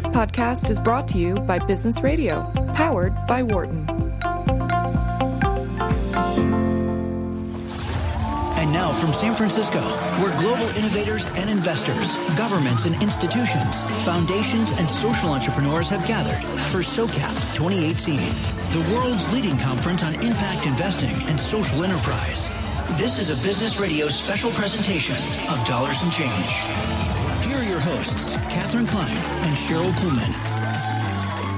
This podcast is brought to you by Business Radio, powered by Wharton. And now from San Francisco, where global innovators and investors, governments and institutions, foundations and social entrepreneurs have gathered for SOCAP 2018, the world's leading conference on impact investing and social enterprise. This is a Business Radio special presentation of Dollars and Change. Here hosts, Katherine Klein and Sherryl Kuhlman.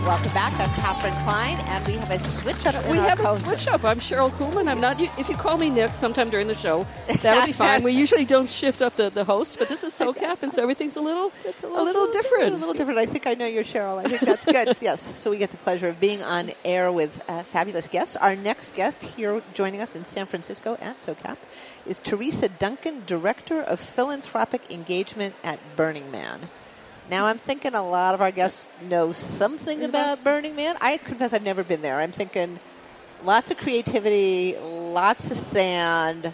Welcome back. I'm Katherine Klein, and we have a switch up. we have a switch up. I'm Sherryl Kuhlman. I'm not. If you call me Nick sometime during the show, that would be fine. we usually don't shift up the, the host, but this is SoCap, and so everything's a little it's a little, a little different. A little different. I think I know you're Sherryl. I think that's good. yes. So we get the pleasure of being on air with uh, fabulous guests. Our next guest here joining us in San Francisco at SoCap is Teresa Duncan, Director of Philanthropic Engagement at Burning Man. Now I'm thinking a lot of our guests know something about Burning Man. I confess I've never been there. I'm thinking lots of creativity, lots of sand.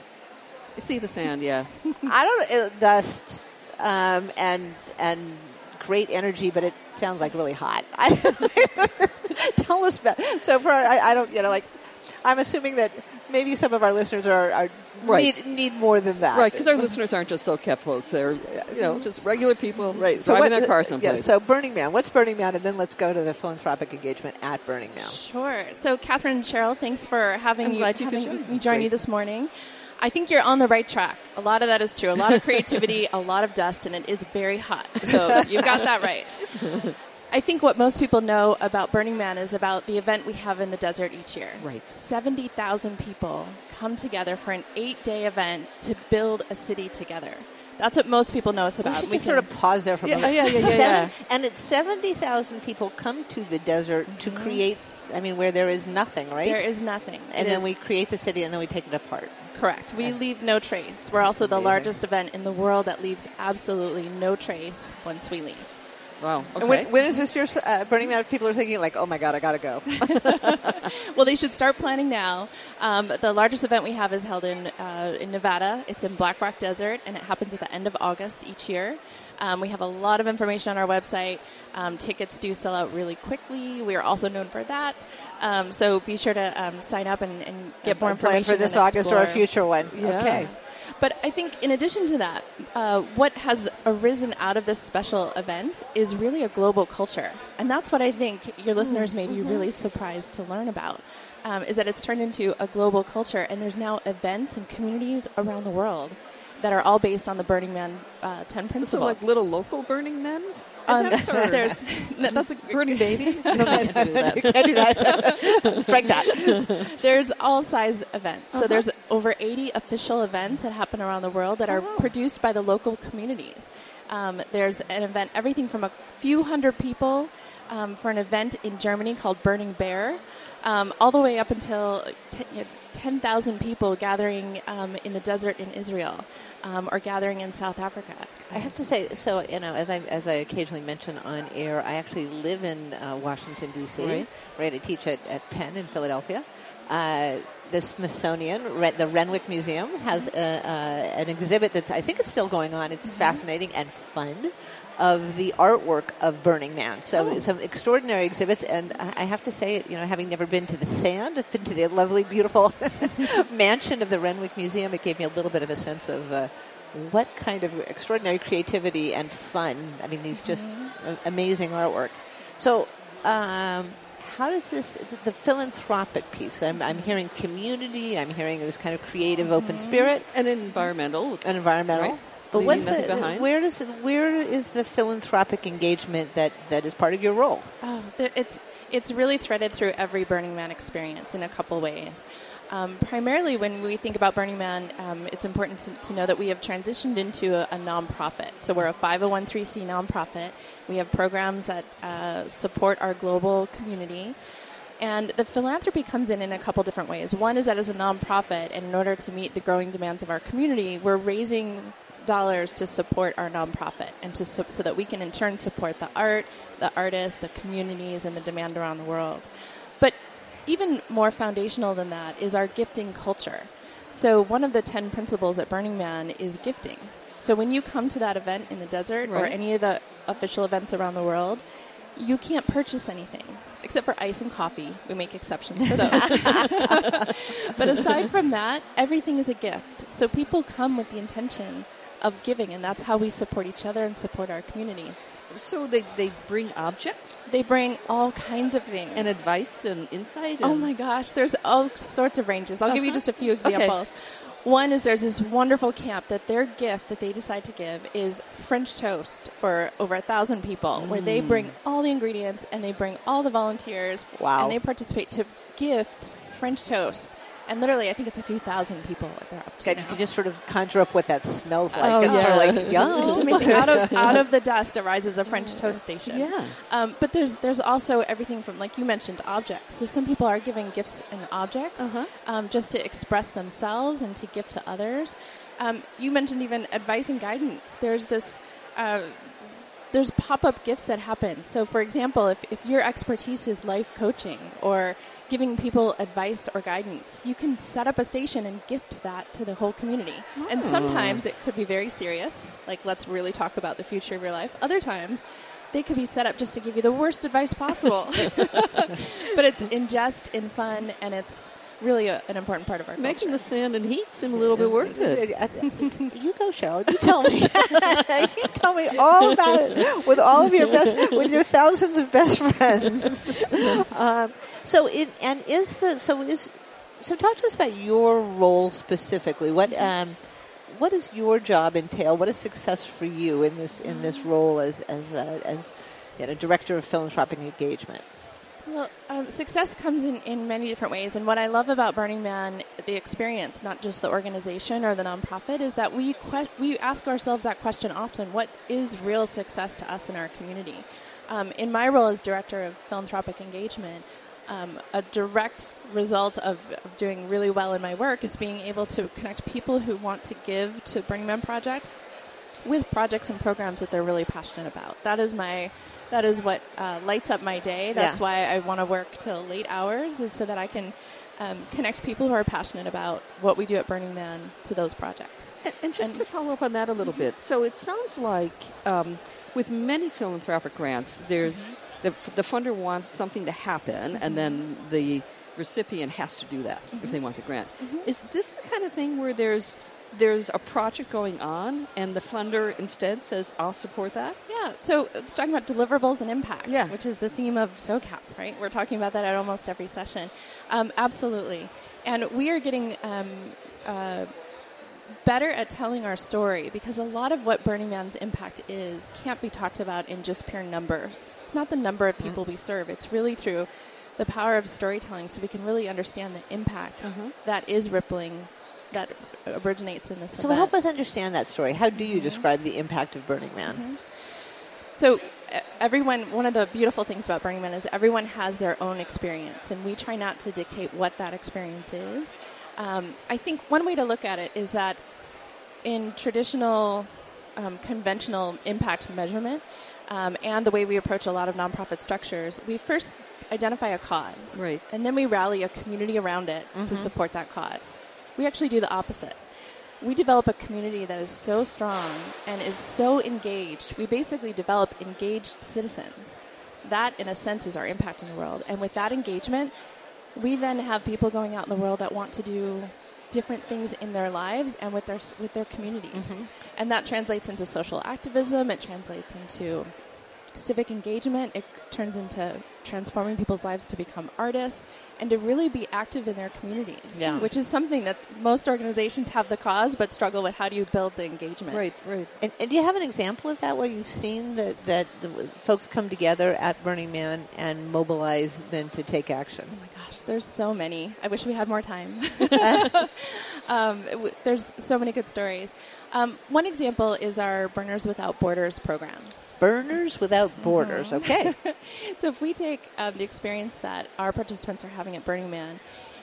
I see the sand, yeah. I don't know, dust, um, and and great energy, but it sounds like really hot. Tell us about. So for I, I don't you know like I'm assuming that maybe some of our listeners are, are right. need, need more than that. Right, because our listeners aren't just SoCap folks; they're you know just regular people right. so driving what, their car someplace. Yeah, so Burning Man, what's Burning Man, and then let's go to the philanthropic engagement at Burning Man. Sure. So Katherine and Cheryl, thanks for having I'm you, glad you having join. me join you this morning. I think you're on the right track. A lot of that is true. A lot of creativity, a lot of dust, and it is very hot. So you got that right. I think what most people know about Burning Man is about the event we have in the desert each year. Right. 70,000 people come together for an eight day event to build a city together. That's what most people know us about. We should we just sort of pause there for a yeah, moment. Yeah, yeah, yeah, yeah. And it's 70,000 people come to the desert to mm-hmm. create, I mean, where there is nothing, right? There is nothing. And it then is. we create the city and then we take it apart. Correct. We leave no trace. We're also the Amazing. largest event in the world that leaves absolutely no trace once we leave. Wow. Okay. And when, when is this year uh, Burning Man? If People are thinking like, oh my god, I gotta go. well, they should start planning now. Um, the largest event we have is held in uh, in Nevada. It's in Black Rock Desert, and it happens at the end of August each year. Um, we have a lot of information on our website. Um, tickets do sell out really quickly. We are also known for that. Um, so be sure to um, sign up and, and get and more information for this August or a future one. Yeah. Okay. But I think, in addition to that, uh, what has arisen out of this special event is really a global culture. And that's what I think your listeners may be mm-hmm. really surprised to learn about. Um, is that it's turned into a global culture, and there's now events and communities around the world that are all based on the Burning Man uh, 10 principles. So, like little local Burning Men? Um, there's no, that's a burning baby. No, no, can't do that. can't do that. Strike that. There's all size events. So uh-huh. there's over 80 official events that happen around the world that are oh. produced by the local communities. Um, there's an event, everything from a few hundred people um, for an event in Germany called Burning Bear, um, all the way up until t- you know, 10,000 people gathering um, in the desert in Israel um, or gathering in South Africa. I have to say, so you know, as I as I occasionally mention on air, I actually live in uh, Washington D.C. Right. right. I teach at, at Penn in Philadelphia. Uh, the Smithsonian, the Renwick Museum, has a, uh, an exhibit that's I think it's still going on. It's mm-hmm. fascinating and fun of the artwork of Burning Man. So oh. some extraordinary exhibits, and I have to say, you know, having never been to the sand, been to the lovely, beautiful mansion of the Renwick Museum, it gave me a little bit of a sense of. Uh, what kind of extraordinary creativity and fun? I mean, these just mm-hmm. amazing artwork. So, um, how does this the philanthropic piece? I'm, I'm, hearing community. I'm hearing this kind of creative, open mm-hmm. spirit, and environmental, and environmental. Right? But what's the behind? where does where is the philanthropic engagement that, that is part of your role? Oh, it's it's really threaded through every Burning Man experience in a couple ways. Um, primarily, when we think about Burning Man, um, it's important to, to, know that we have transitioned into a, a nonprofit. So we're a 501c nonprofit. We have programs that uh, support our global community. And the philanthropy comes in in a couple different ways. One is that as a nonprofit, and in order to meet the growing demands of our community, we're raising dollars to support our nonprofit and to so, so that we can in turn support the art, the artists, the communities, and the demand around the world. But even more foundational than that is our gifting culture. So, one of the 10 principles at Burning Man is gifting. So, when you come to that event in the desert right. or any of the official events around the world, you can't purchase anything except for ice and coffee. We make exceptions for those. but aside from that, everything is a gift. So people come with the intention of giving, and that's how we support each other and support our community. So they, they bring objects They bring all kinds of things. and advice and insight. Oh my gosh, there's all sorts of ranges. I'll give you Uh-huh. just a few Okay. examples. One is there's this wonderful camp that their gift that they decide to give is French toast for over a thousand people, where they Mm. bring all the ingredients and they bring all the volunteers. Wow. And they participate to gift French toast. And literally, I think it's a few thousand people that they're up to. God, you can just sort of conjure up what that smells like. Oh, it's sort of yeah. like, yum. It's amazing. out of out of the dust arises a French toast station. Yeah. Um, but there's there's also everything from like you mentioned objects. So some people are giving gifts and objects Uh-huh. um, just to express themselves and to give to others. Um, you mentioned even advice and guidance. There's this. Uh, there's pop-up gifts that happen. So, for example, if, if your expertise is life coaching or giving people advice or guidance, you can set up a station and gift that to the whole community. And hmm. sometimes it could be very serious, like let's really talk about the future of your life. Other times, they could be set up just to give you the worst advice possible. but it's in jest, in fun, and it's really a, an important part of our Making culture. the sand and heat seem a little bit worth it. You go, Sherryl. You tell me. you tell me all about it with all of your best, with your thousands of best friends. um, so, it and is the so is so. Talk to us about your role specifically. What um, what does your job entail? What is success for you in this in this role as as uh, as you know, director of philanthropic engagement? Well, um, success comes in, in many different ways. And what I love about Burning Man, the experience, not just the organization or the nonprofit, is that we, que- we ask ourselves that question often what is real success to us in our community? Um, in my role as director of philanthropic engagement, um, a direct result of, of doing really well in my work is being able to connect people who want to give to Burning Man projects with projects and programs that they're really passionate about. That is my that is what uh, lights up my day. That's Yeah. why I want to work till late hours, is so that I can um, connect people who are passionate about what we do at Burning Man to those projects. And, and just And- to follow up on that a little bit, so it sounds like um, with many philanthropic grants, there's the, the funder wants something to happen, and then the recipient has to do that if they want the grant. Is this the kind of thing where there's there's a project going on, and the funder instead says, "I'll support that"? Yeah, so uh, talking about deliverables and impact, Yeah. which is the theme of SOCAP, right? We're talking about that at almost every session. Um, absolutely. And we are getting um, uh, better at telling our story because a lot of what Burning Man's impact is can't be talked about in just pure numbers. It's not the number of people we serve, it's really through the power of storytelling so we can really understand the impact that is rippling, that originates in this So event. help us understand that story. How do you describe the impact of Burning Man? So e- everyone, one of the beautiful things about Burning Man is everyone has their own experience, and we try not to dictate what that experience is. Um, I think one way to look at it is that in traditional, um, conventional impact measurement, um, and the way we approach a lot of nonprofit structures, we first identify a cause, Right. and then we rally a community around it to support that cause. We actually do the opposite we develop a community that is so strong and is so engaged. We basically develop engaged citizens. That, in a sense, is our impact in the world. And with that engagement, we then have people going out in the world that want to do different things in their lives and with their with their communities. Mm-hmm. And that translates into social activism. It translates into civic engagement. It turns into transforming people's lives to become artists and to really be active in their communities. Yeah. Which is something that most organizations have the cause but struggle with how do you build the engagement. Right, right. And, and do you have an example of that where you've seen that, that the folks come together at Burning Man and mobilize then to take action? Oh my gosh, there's so many. I wish we had more time. um, w- there's so many good stories. Um, one example is our Burners Without Borders program. Burners Without Borders. Okay. So if we take um, the experience that our participants are having at Burning Man,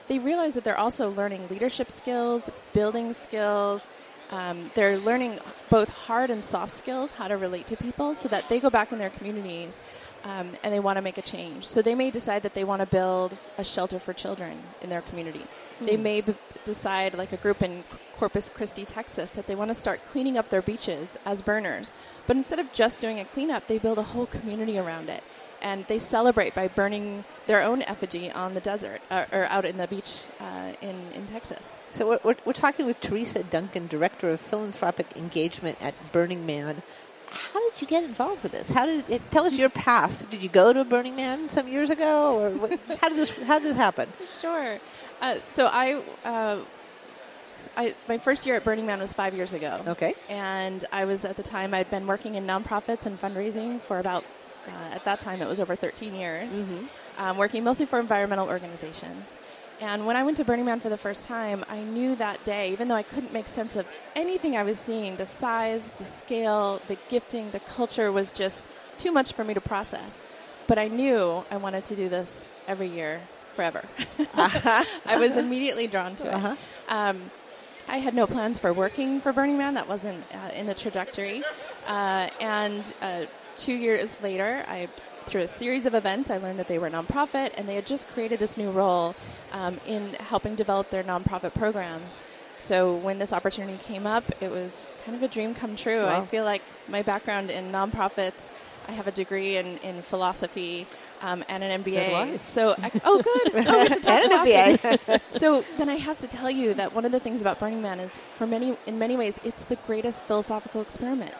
they realize that they're also learning leadership skills, building skills. Um, they're learning both hard and soft skills, how to relate to people, so that they go back in their communities um, and they want to make a change. So they may decide that they want to build a shelter for children in their community. They may b- decide, like a group in Corpus Christi, Texas, that they want to start cleaning up their beaches as burners. But instead of just doing a cleanup, they build a whole community around it. And they celebrate by burning their own effigy on the desert uh, or out in the beach uh, in, in Texas. So we're, we're, we're talking with Teresa Duncan, Director of Philanthropic Engagement at Burning Man. How did you get involved with this? How did it, tell us your path? Did you go to Burning Man some years ago, or what, how did this how did this happen? Sure. Uh, so I, uh, I, my first year at Burning Man was five years ago. Okay. And I was at the time I'd been working in nonprofits and fundraising for about uh, at that time it was over 13 years, um, working mostly for environmental organizations. And when I went to Burning Man for the first time, I knew that day, even though I couldn't make sense of anything I was seeing, the size, the scale, the gifting, the culture was just too much for me to process. But I knew I wanted to do this every year, forever. I was immediately drawn to it. Um, I had no plans for working for Burning Man. That wasn't uh, in the trajectory. Uh, and uh, two years later, I, through a series of events, I learned that they were a nonprofit, and they had just created this new role um, in helping develop their nonprofit programs. So when this opportunity came up, it was kind of a dream come true. Wow. I feel like my background in nonprofits. I have a degree in, in philosophy um, and an MBA. do So, I, oh, good. Oh, we should talk And an MBA. so then I have to tell you that one of the things about Burning Man is, for many, in many ways, it's the greatest philosophical experiment.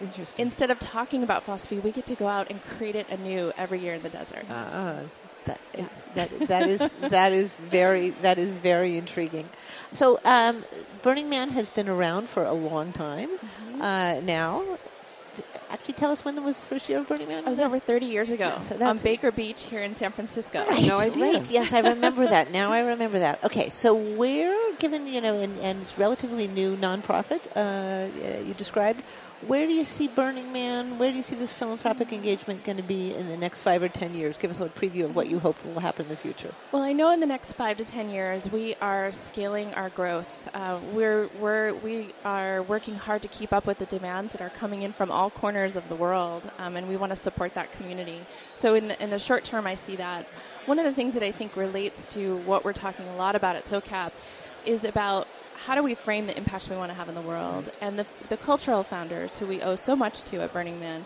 Interesting. Instead of talking about philosophy, we get to go out and create it anew every year in the desert. Uh, that, that, that is that is very that is very intriguing. So, um, Burning Man has been around for a long time Mm-hmm. uh, now. D- Actually, tell us when was the first year of Burning Man? I was over 30 years ago So on that's- Baker Beach here in San Francisco. Right, No idea. Right. Yes, I remember that. Now I remember that. Okay, so we're given you know, and, and it's relatively new nonprofit uh, uh, you described, where do you see Burning Man? Where do you see this philanthropic engagement going to be in the next five or ten years? Give us a little preview of what you hope will happen in the future. Well, I know in the next five to ten years we are scaling our growth. Uh, we're, we're we are working hard to keep up with the demands that are coming in from all corners of the world, um, and we want to support that community. So in the in the short term, I see that. One of the things that I think relates to what we're talking a lot about at SOCAP is about how do we frame the impact we want to have in the world, and the the cultural founders who we owe so much to at Burning Man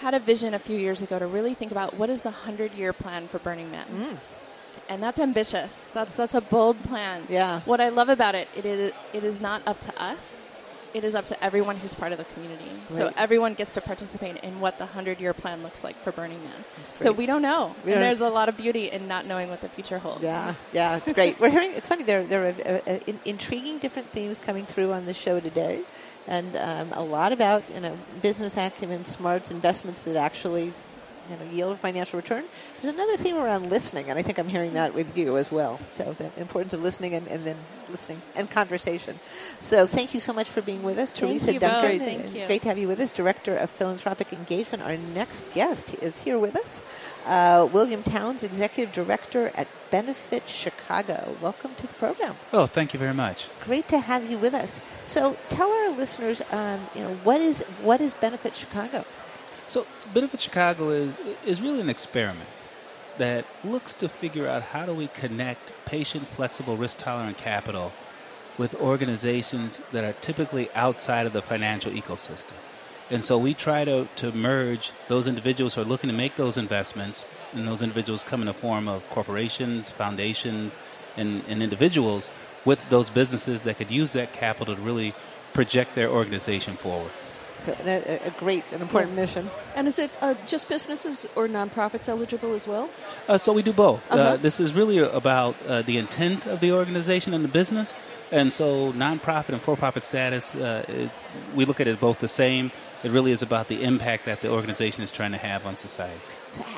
had a vision a few years ago to really think about what is the hundred year plan for Burning Man mm. and that's ambitious. That's that's a bold plan. Yeah. What I love about it, it is it is not up to us. It is up to everyone who's part of the community. So everyone gets to participate in what the hundred year plan looks like for Burning Man. So we don't know, We and don't- there's a lot of beauty in not knowing what the future holds. Yeah, yeah, it's great. We're hearing. It's funny. There, there are uh, uh, in, intriguing different themes coming through on the show today, and um, a lot about you know business acumen, smarts, investments that actually you know yield a financial return. There's another theme around listening, and I think I'm hearing that with you as well. So the importance of listening and, and then listening and conversation. So thank you so much for being with us, Thank Teresa you both. Duncan. Thank you. Great to have you with us, Director of Philanthropic Engagement. Our next guest is here with us, uh, William Towns, Executive Director at Benefit Chicago. Welcome to the program. Oh, thank you very much. Great to have you with us. So, tell our listeners, um, you know, what is what is Benefit Chicago? So, Benefit Chicago is is really an experiment that looks to figure out how do we connect patient, flexible, risk tolerant capital with organizations that are typically outside of the financial ecosystem. And so we try to, to merge those individuals who are looking to make those investments, and those individuals come in the form of corporations, foundations, and, and individuals with those businesses that could use that capital to really project their organization forward. So, a, a great and important mission. And is it uh, just businesses or nonprofits eligible as well? Uh, so we do both. uh Uh-huh. this is really about uh, the intent of the organization and the business, and so nonprofit and for-profit status. Uh, it's, we look at it both the same. It really is about the impact that the organization is trying to have on society.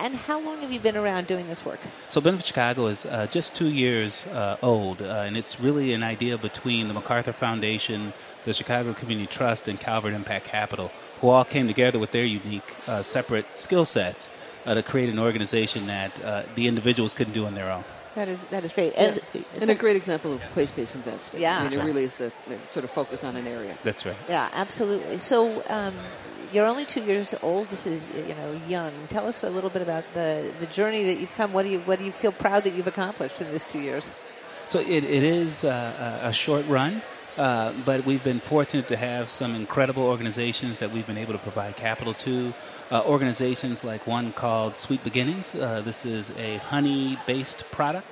And how long have you been around doing this work? So Benefit Chicago is uh, just two years uh, old, uh, and it's really an idea between the MacArthur Foundation, the Chicago Community Trust, and Calvert Impact Capital, who all came together with their unique, uh, separate skill sets uh, to create an organization that uh, the individuals couldn't do on their own. That is that is great. Yeah. As- and a great example of place-based investing. Yeah. I mean, it really is the, the sort of focus on an area. That's right. Yeah, absolutely. So, um, you're only two years old. This is you know young. Tell us a little bit about the the journey that you've come. What do you what do you feel proud that you've accomplished in these two years? So it, it is uh, a short run. Uh, but we've been fortunate to have some incredible organizations that we've been able to provide capital to. Uh, organizations like one called Sweet Beginnings. Uh, this is a honey based product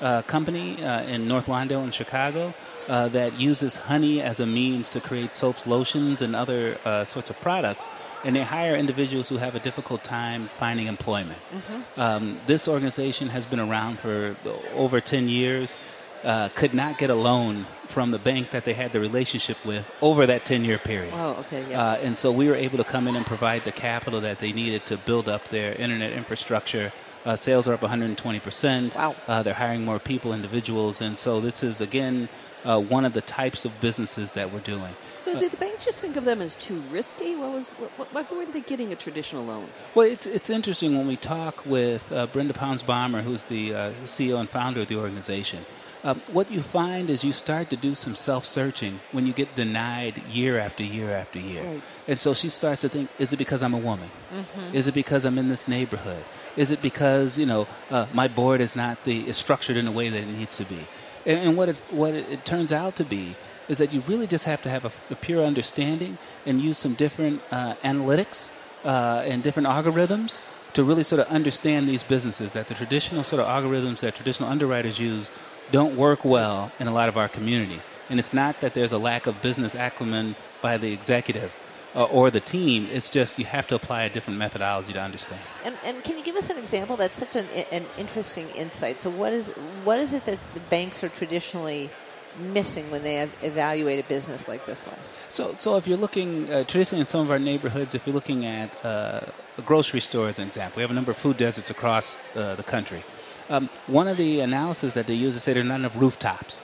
uh, company uh, in North Lawndale in Chicago uh, that uses honey as a means to create soaps, lotions, and other sorts of products. And they hire individuals who have a difficult time finding employment. Mm-hmm. Um, this organization has been around for over 10 years uh, could not get a loan from the bank that they had the relationship with over that 10 year period. Oh, okay, yeah. Uh, and so we were able to come in and provide the capital that they needed to build up their internet infrastructure. Uh, sales are up 120%. Wow. Uh, they're hiring more people, individuals. And so this is, again, uh, one of the types of businesses that we're doing. So did the bank just think of them as too risky? What was what, why weren't they getting a traditional loan? Well, it's it's interesting when we talk with uh, Brenda Palms Barber, who's the uh, CEO and founder of the organization. Um, what you find is you start to do some self searching when you get denied year after year after year. Right. And so she starts to think is it because I'm a woman? Mm-hmm. Is it because I'm in this neighborhood? Is it because, you know, uh, my board is not the, is structured in the way that it needs to be? And, and what, it, what it, it, turns out to be is that you really just have to have a, a pure understanding and use some different uh, analytics uh, and different algorithms to really sort of understand these businesses that the traditional sort of algorithms that traditional underwriters use don't work well in a lot of our communities. And it's not that there's a lack of business acumen by the executive uh, or the team. It's just you have to apply a different methodology to understand. And, and can you give us an example? That's such an, an interesting insight. So, what is what is it that the banks are traditionally missing when they evaluate a business like this one? So, so if you're looking uh, traditionally in some of our neighborhoods, if you're looking at uh, a grocery store as an example, we have a number of food deserts across uh, the country. Um, one of the analysis that they use is say there's not enough rooftops,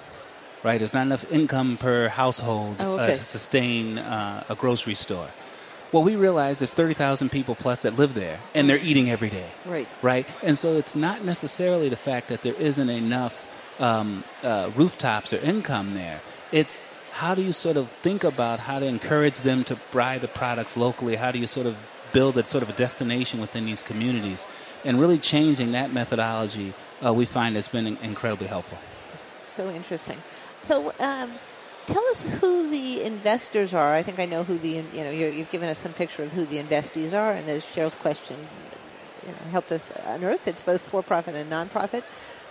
right? There's not enough income per household oh, okay. uh, to sustain uh, a grocery store. Well, we realize there's 30,000 people plus that live there, and they're eating every day. Right. Right? And so it's not necessarily the fact that there isn't enough um, uh, rooftops or income there. It's how do you sort of think about how to encourage them to buy the products locally? How do you sort of build a sort of a destination within these communities? and really changing that methodology, uh, we find has been incredibly helpful. So interesting. So. Um, tell us who the investors are. I think I know who the you know you have given us some picture of who the investees are, and as Sherryl's question you know, helped us unearth, it's both for-profit and non-profit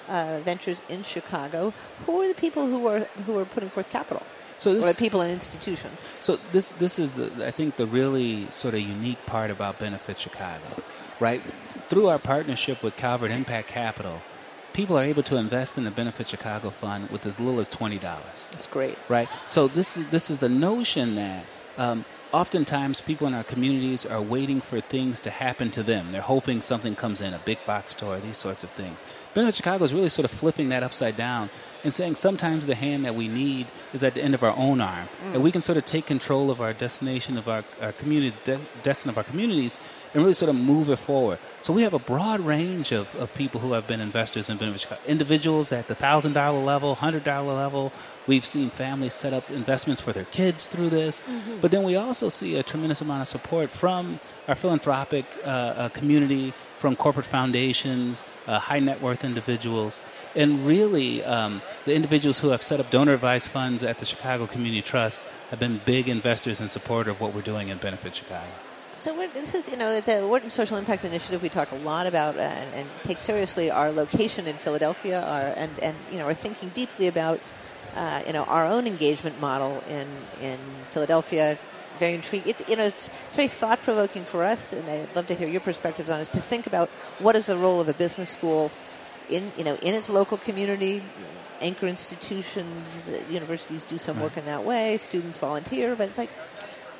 uh, ventures in Chicago. Who are the people who are who are putting forth capital? So this, or the people and institutions. So this this is the I think the really sort of unique part about Benefit Chicago, right? through our partnership with Calvert Impact Capital, people are able to invest in the Benefit Chicago Fund with as little as twenty dollars. That's great, right? So this is this is a notion that um, oftentimes people in our communities are waiting for things to happen to them. They're hoping something comes in, a big box store, these sorts of things. Benefit Chicago is really sort of flipping that upside down and saying sometimes the hand that we need is at the end of our own arm, mm. and we can sort of take control of our destination of our, our communities, de- destiny of our communities, and really sort of move it forward. So we have a broad range of, of people who have been investors in Benefit Chicago. Individuals at the thousand dollar level, hundred dollar level. We've seen families set up investments for their kids through this. Mm-hmm. But then we also see a tremendous amount of support from our philanthropic uh, uh, community, from corporate foundations, uh, high net worth individuals, and really um, the individuals who have set up donor advised funds at the Chicago Community Trust have been big investors and supporter of what we're doing in Benefit Chicago. So this is, you know, the Wharton Social Impact Initiative. We talk a lot about uh, and take seriously our location in Philadelphia, our, and and you know, are thinking deeply about, uh, you know, our own engagement model in in Philadelphia. Very intrigued. It's you know, it's, it's very thought provoking for us, and I'd love to hear your perspectives on this. To think about what is the role of a business school in you know in its local community. Anchor institutions, universities do some work in that way. Students volunteer, but it's like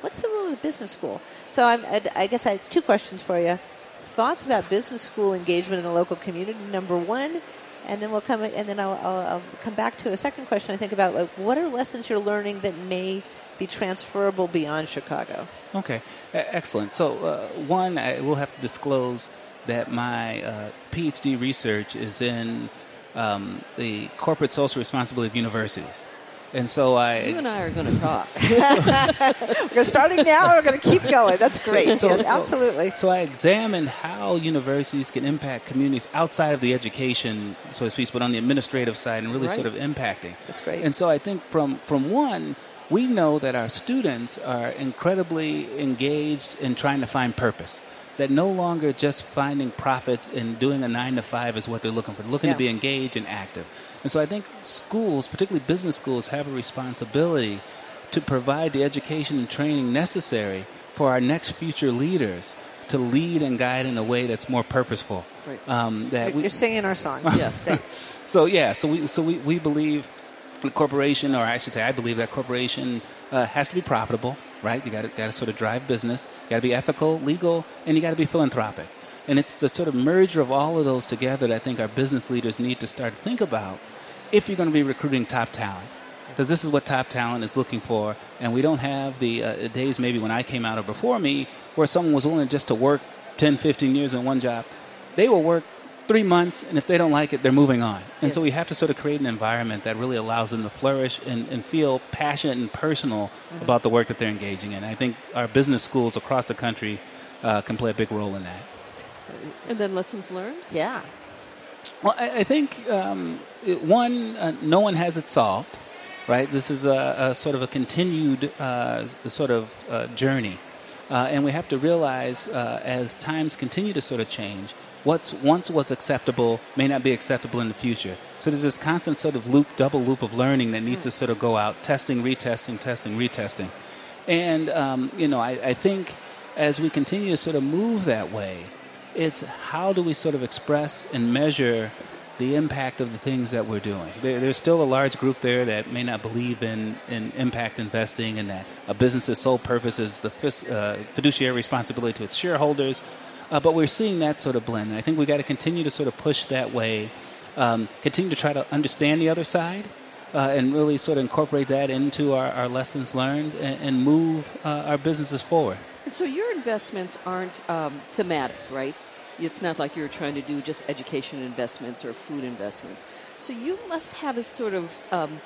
What's the role of the business school? So I'm, I guess I have two questions for you. Thoughts about business school engagement in the local community, number one, and then we'll come and then I'll, I'll, I'll come back to a second question. I think about like, what are lessons you're learning that may be transferable beyond Chicago. Okay, excellent. So uh, one, I will have to disclose that my uh, PhD research is in um, the corporate social responsibility of universities. And so I. You and I are going to talk. We're starting now. We're going to keep going. That's great. So- Yes, so- absolutely. So I examined how universities can impact communities outside of the education, so to speak, but on the administrative side and really Right. sort of impacting. That's great. And so I think from, from one, we know that our students are incredibly engaged in trying to find purpose. That no longer just finding profits and doing a nine to five is what they're looking for. They're looking Yeah. to be engaged and active. And so I think schools, particularly business schools, have a responsibility to provide the education and training necessary for our next future leaders to lead and guide in a way that's more purposeful. Right. Um, that we, You're singing our songs. yes, great. so yeah, so we so we, we believe the corporation, or I should say, I believe that corporation uh, has to be profitable, right? You got to got to sort of drive business. You got to be ethical, legal, and you got to be philanthropic. And it's the sort of merger of all of those together that I think our business leaders need to start to think about if you're going to be recruiting top talent. Because this is what top talent is looking for, and we don't have the uh, days maybe when I came out or before me where someone was willing just to work 10, 15 years in one job. They will work three months, and if they don't like it, they're moving on. And so we have to sort of create an environment that really allows them to flourish and, and feel passionate and personal about the work that they're engaging in. I think our business schools across the country uh, can play a big role in that. And then lessons learned. Yeah. Well, I, I think um, it- one, uh, no one has it solved, right? This is a, a sort of a continued uh, sort of uh, journey, uh, and we have to realize uh, as times continue to sort of change, what's once was acceptable may not be acceptable in the future. So there's this constant sort of loop, double loop of learning that needs to sort of go out, testing, retesting, testing, retesting, and um, you know, I, I think as we continue to sort of move that way, it's how do we sort of express and measure the impact of the things that we're doing. There, there's still a large group there that may not believe in, in impact investing and that a business's sole purpose is the fis- uh, fiduciary responsibility to its shareholders. Uh, but we're seeing that sort of blend. And I think we've got to continue to sort of push that way, um, continue to try to understand the other side. Uh, and really sort of incorporate that into our, our lessons learned and, and move uh, our businesses forward. And so your investments aren't um, thematic, right? It's not like you're trying to do just education investments or food investments. So you must have a sort of um,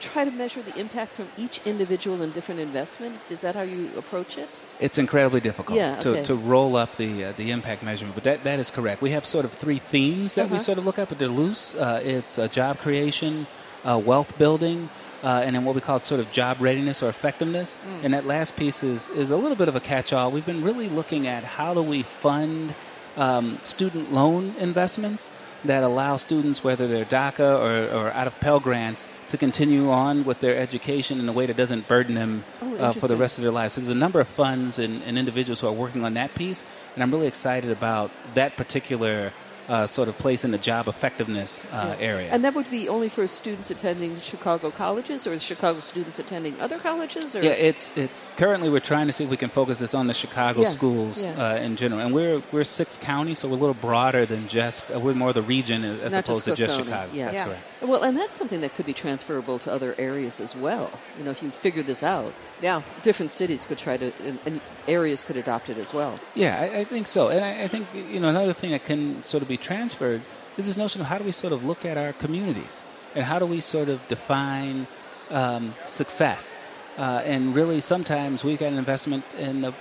try to measure the impact from each individual and different investment. Is that how you approach it? It's incredibly difficult Yeah, to, okay. to roll up the uh, the impact measurement, but that, that is correct. We have sort of three themes that we Uh-huh. sort of look at, but they're loose. Uh, it's uh, job creation, uh, wealth building, uh, and then what we call sort of job readiness or effectiveness. Mm. And that last piece is, is a little bit of a catch-all. We've been really looking at how do we fund um, student loan investments that allow students, whether they're DACA or, or out of Pell Grants, to continue on with their education in a way that doesn't burden them Oh, uh, for the rest of their lives. So there's a number of funds and, and individuals who are working on that piece, and I'm really excited about that particular uh, sort of place in the job effectiveness uh, area. And that would be only for students attending Chicago colleges or Chicago students attending other colleges? Or? Yeah, it's it's currently we're trying to see if we can focus this on the Chicago Yeah, schools yeah. Uh, in general, and we're we're six counties, so we're a little broader than just uh, we're more the region as Not opposed just to just County, Chicago. yeah. That's Yeah. correct. Well, and that's something that could be transferable to other areas as well. You know, if you figure this out, Yeah. different cities could try to, and, and areas could adopt it as well. Yeah, I, I think so, and I, I think you know another thing that can sort of be transferred is this notion of how do we sort of look at our communities and how do we sort of define um, success, uh, and really sometimes we've got an investment in the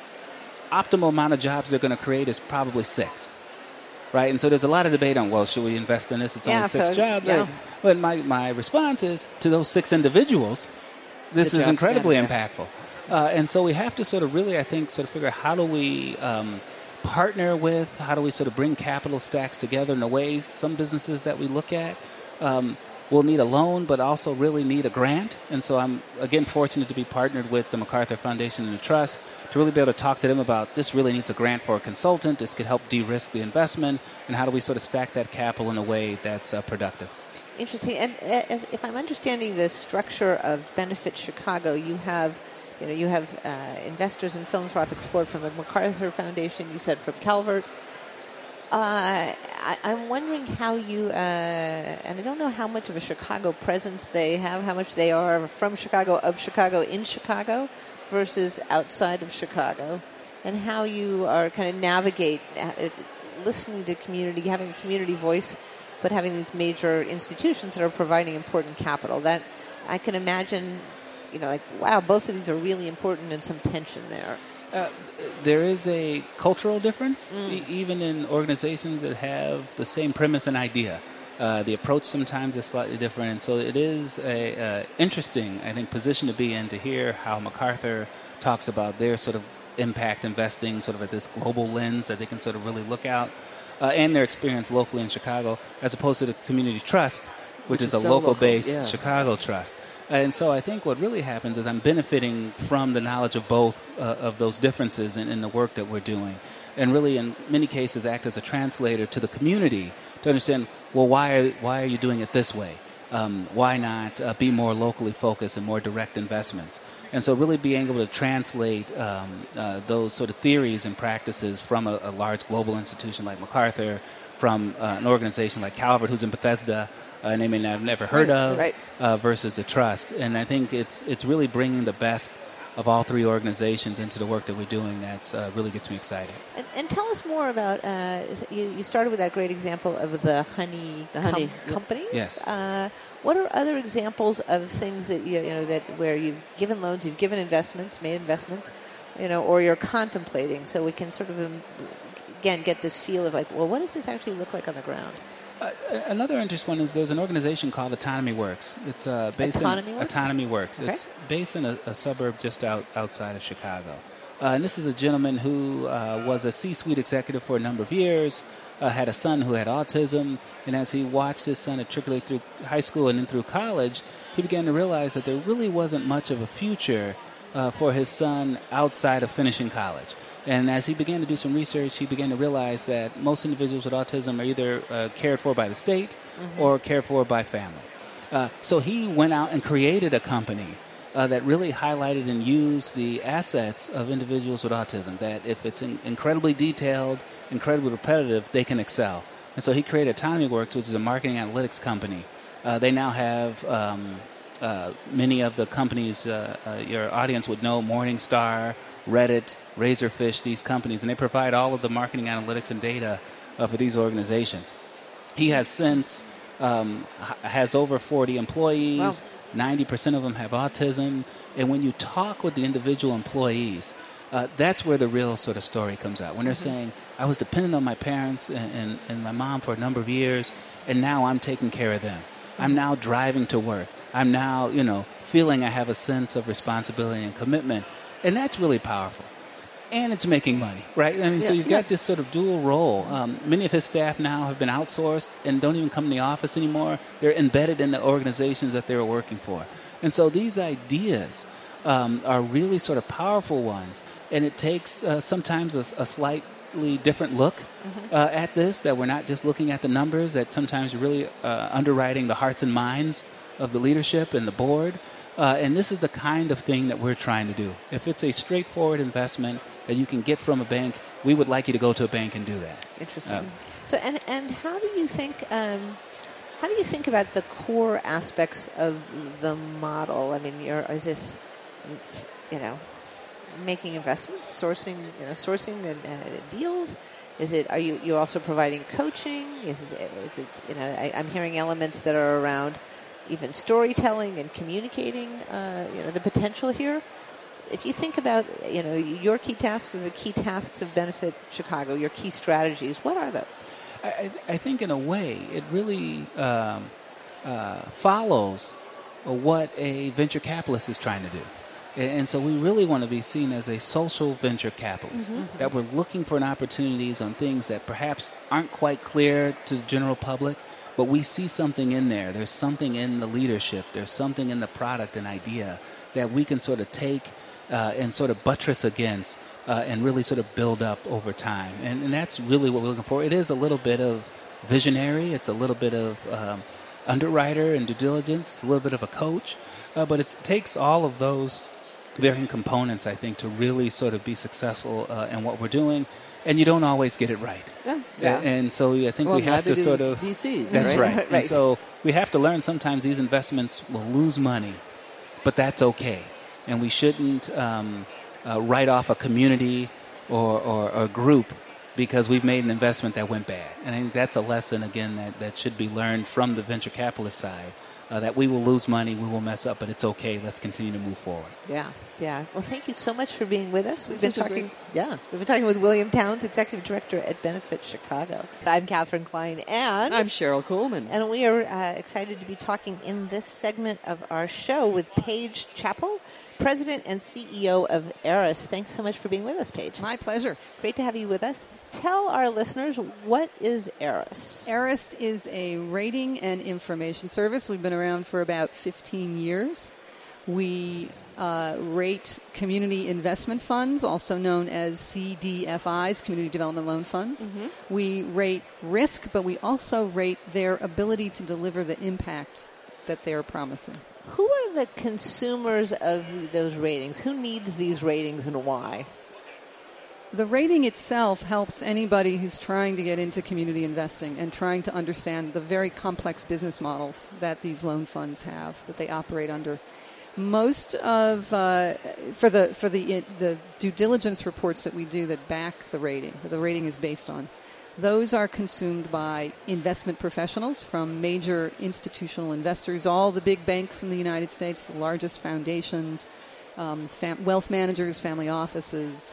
optimal amount of jobs they're going to create is probably six. Right, and so there's a lot of debate on well, should we invest in this? It's Yeah, only six so- jobs. yeah. But my, my response is to those six individuals, this is incredibly impactful. Uh, and so we have to sort of really, I think, sort of figure out how do we um, partner with, how do we sort of bring capital stacks together in a way some businesses that we look at um, will need a loan, but also really need a grant. And so I'm, again, fortunate to be partnered with the MacArthur Foundation and the Trust to really be able to talk to them about this really needs a grant for a consultant. This could help de risk the investment. And how do we sort of stack that capital in a way that's uh, productive? Interesting. And uh, if I'm understanding the structure of Benefit Chicago, you have, you know, you have uh, investors in philanthropic support from the MacArthur Foundation. You said from Calvert. Uh, I, I'm wondering how you, uh, and I don't know how much of a Chicago presence they have, how much they are from Chicago, of Chicago, in Chicago, versus outside of Chicago, and how you are kind of navigate uh, listening to community, having a community voice, but having these major institutions that are providing important capital. That I can imagine, you know, like wow, both of these are really important and some tension there. Uh, there is a cultural difference, e- even in organizations that have the same premise and idea. Uh, the approach sometimes is slightly different, and so it is a uh, interesting, I think, position to be in to hear how MacArthur talks about their sort of impact investing, sort of at this global lens that they can sort of really look out, uh, and their experience locally in Chicago, as opposed to the community trust, which, Which is, is a local, yeah. Chicago trust. And so I think what really happens is I'm benefiting from the knowledge of both uh, of those differences in, in the work that we're doing. And really, in many cases, act as a translator to the community to understand, well, why are, why are you doing it this way? Um, why not uh, be more locally focused and more direct investments? And so, really being able to translate um, uh, those sort of theories and practices from a, a large global institution like MacArthur, from uh, an organization like Calvert, who's in Bethesda, uh, a name they may have never heard Right, of, right. uh, versus the trust. And I think it's it's really bringing the best of all three organizations into the work that we're doing that uh, really gets me excited. And, and tell us more about. Uh, you, you started with that great example of the honey, The honey, com- company. Yes. Uh, what are other examples of things that you, you know that where you've given loans, you've given investments, made investments, you know, or you're contemplating, so we can sort of um, again get this feel of like, well, what does this actually look like on the ground? Uh, another interesting one is there's an organization called Autonomy Works. It's uh, based Autonomy in Works? Autonomy Works. Okay. It's based in a, a suburb just out outside of Chicago. Uh, and this is a gentleman who uh, was a C-suite executive for a number of years. Uh, had a son who had autism, and as he watched his son matriculate through high school and then through college, he began to realize that there really wasn't much of a future uh, for his son outside of finishing college. And as he began to do some research, he began to realize that most individuals with autism are either uh, cared for by the state or cared for by family. Uh, so he went out and created a company uh, that really highlighted and used the assets of individuals with autism. That if it's in- incredibly detailed, incredibly repetitive, they can excel. And so he created Autonomy Works, which is a marketing analytics company. Uh, they now have um, uh, many of the companies uh, uh, your audience would know Morningstar, Reddit, Razorfish, these companies, and they provide all of the marketing analytics and data uh, for these organizations. He has since um, has over 40 employees. 90% of them have autism. And when you talk with the individual employees, uh, that's where the real sort of story comes out. When they're saying, I was dependent on my parents and, and, and my mom for a number of years, and now I'm taking care of them. I'm now driving to work. I'm now, you know, feeling I have a sense of responsibility and commitment. And that's really powerful and it's making money, right? I mean, so you've got this sort of dual role. Um, many of his staff now have been outsourced and don't even come to the office anymore. They're embedded in the organizations that they were working for. And so these ideas um, are really sort of powerful ones. And it takes uh, sometimes a, a slightly different look uh, at this, that we're not just looking at the numbers, that sometimes you're really uh, underwriting the hearts and minds of the leadership and the board. Uh, and this is the kind of thing that we're trying to do. If it's a straightforward investment that you can get from a bank, we would like you to go to a bank and do that. Interesting. Um, so, and and how do you think? Um, how do you think about the core aspects of the model? I mean, you're, is this, you know, making investments, sourcing, you know, sourcing and uh, deals? Is it? Are you? You're also providing coaching? Is it? Is it? You know, I, I'm hearing elements that are around even storytelling and communicating. Uh, you know, the potential here. If you think about, you know, your key tasks or the key tasks of Benefit Chicago, your key strategies, what are those? I, I think, in a way, it really um, uh, follows what a venture capitalist is trying to do. And and so we really want to be seen as a social venture capitalist, that we're looking for opportunities on things that perhaps aren't quite clear to the general public, but we see something in there. There's something in the leadership, there's something in the product and idea that we can sort of take uh, and sort of buttress against uh, and really sort of build up over time. And, and that's really what we're looking for. It is a little bit of visionary, it's a little bit of um, underwriter and due diligence, it's a little bit of a coach, uh, but it takes all of those varying components, I think, to really sort of be successful uh, in what we're doing. And you don't always get it right. Yeah. A- And, so I think Well, we have to sort of. That's right? right. Right. And so we have to learn sometimes these investments will lose money, but that's okay. And we shouldn't um, uh, write off a community or, or, or a group because we've made an investment that went bad. And I think that's a lesson, again, that, that should be learned from the venture capitalist side. uh, that we will lose money, we will mess up, but it's okay. Let's continue to move forward. Yeah, yeah. Well, thank you so much for being with us. We've been talking. great- Yeah, we've been talking with William Towns, Executive Director at Benefit Chicago. I'm Katherine Klein, and I'm Sherryl Kuhlman. and we are uh, excited to be talking in this segment of our show with Paige Chapel, President and CEO of Aeris. Thanks so much for being with us, Paige. My pleasure. Great to have you with us. Tell our listeners what is Aeris. Aeris is a rating and information service. We've been around for about 15 years. We uh, rate community investment funds, also known as CDFIs, Community Development Loan Funds. We rate risk, but we also rate their ability to deliver the impact that they are promising. Who are the consumers of those ratings? Who needs these ratings and why? The rating itself helps anybody who's trying to get into community investing and trying to understand the very complex business models that these loan funds have that they operate under. Most of uh, for the for the the due diligence reports that we do that back the rating, the rating is based on. Those are consumed by investment professionals from major institutional investors, all the big banks in the United States, the largest foundations, um, fam- wealth managers, family offices,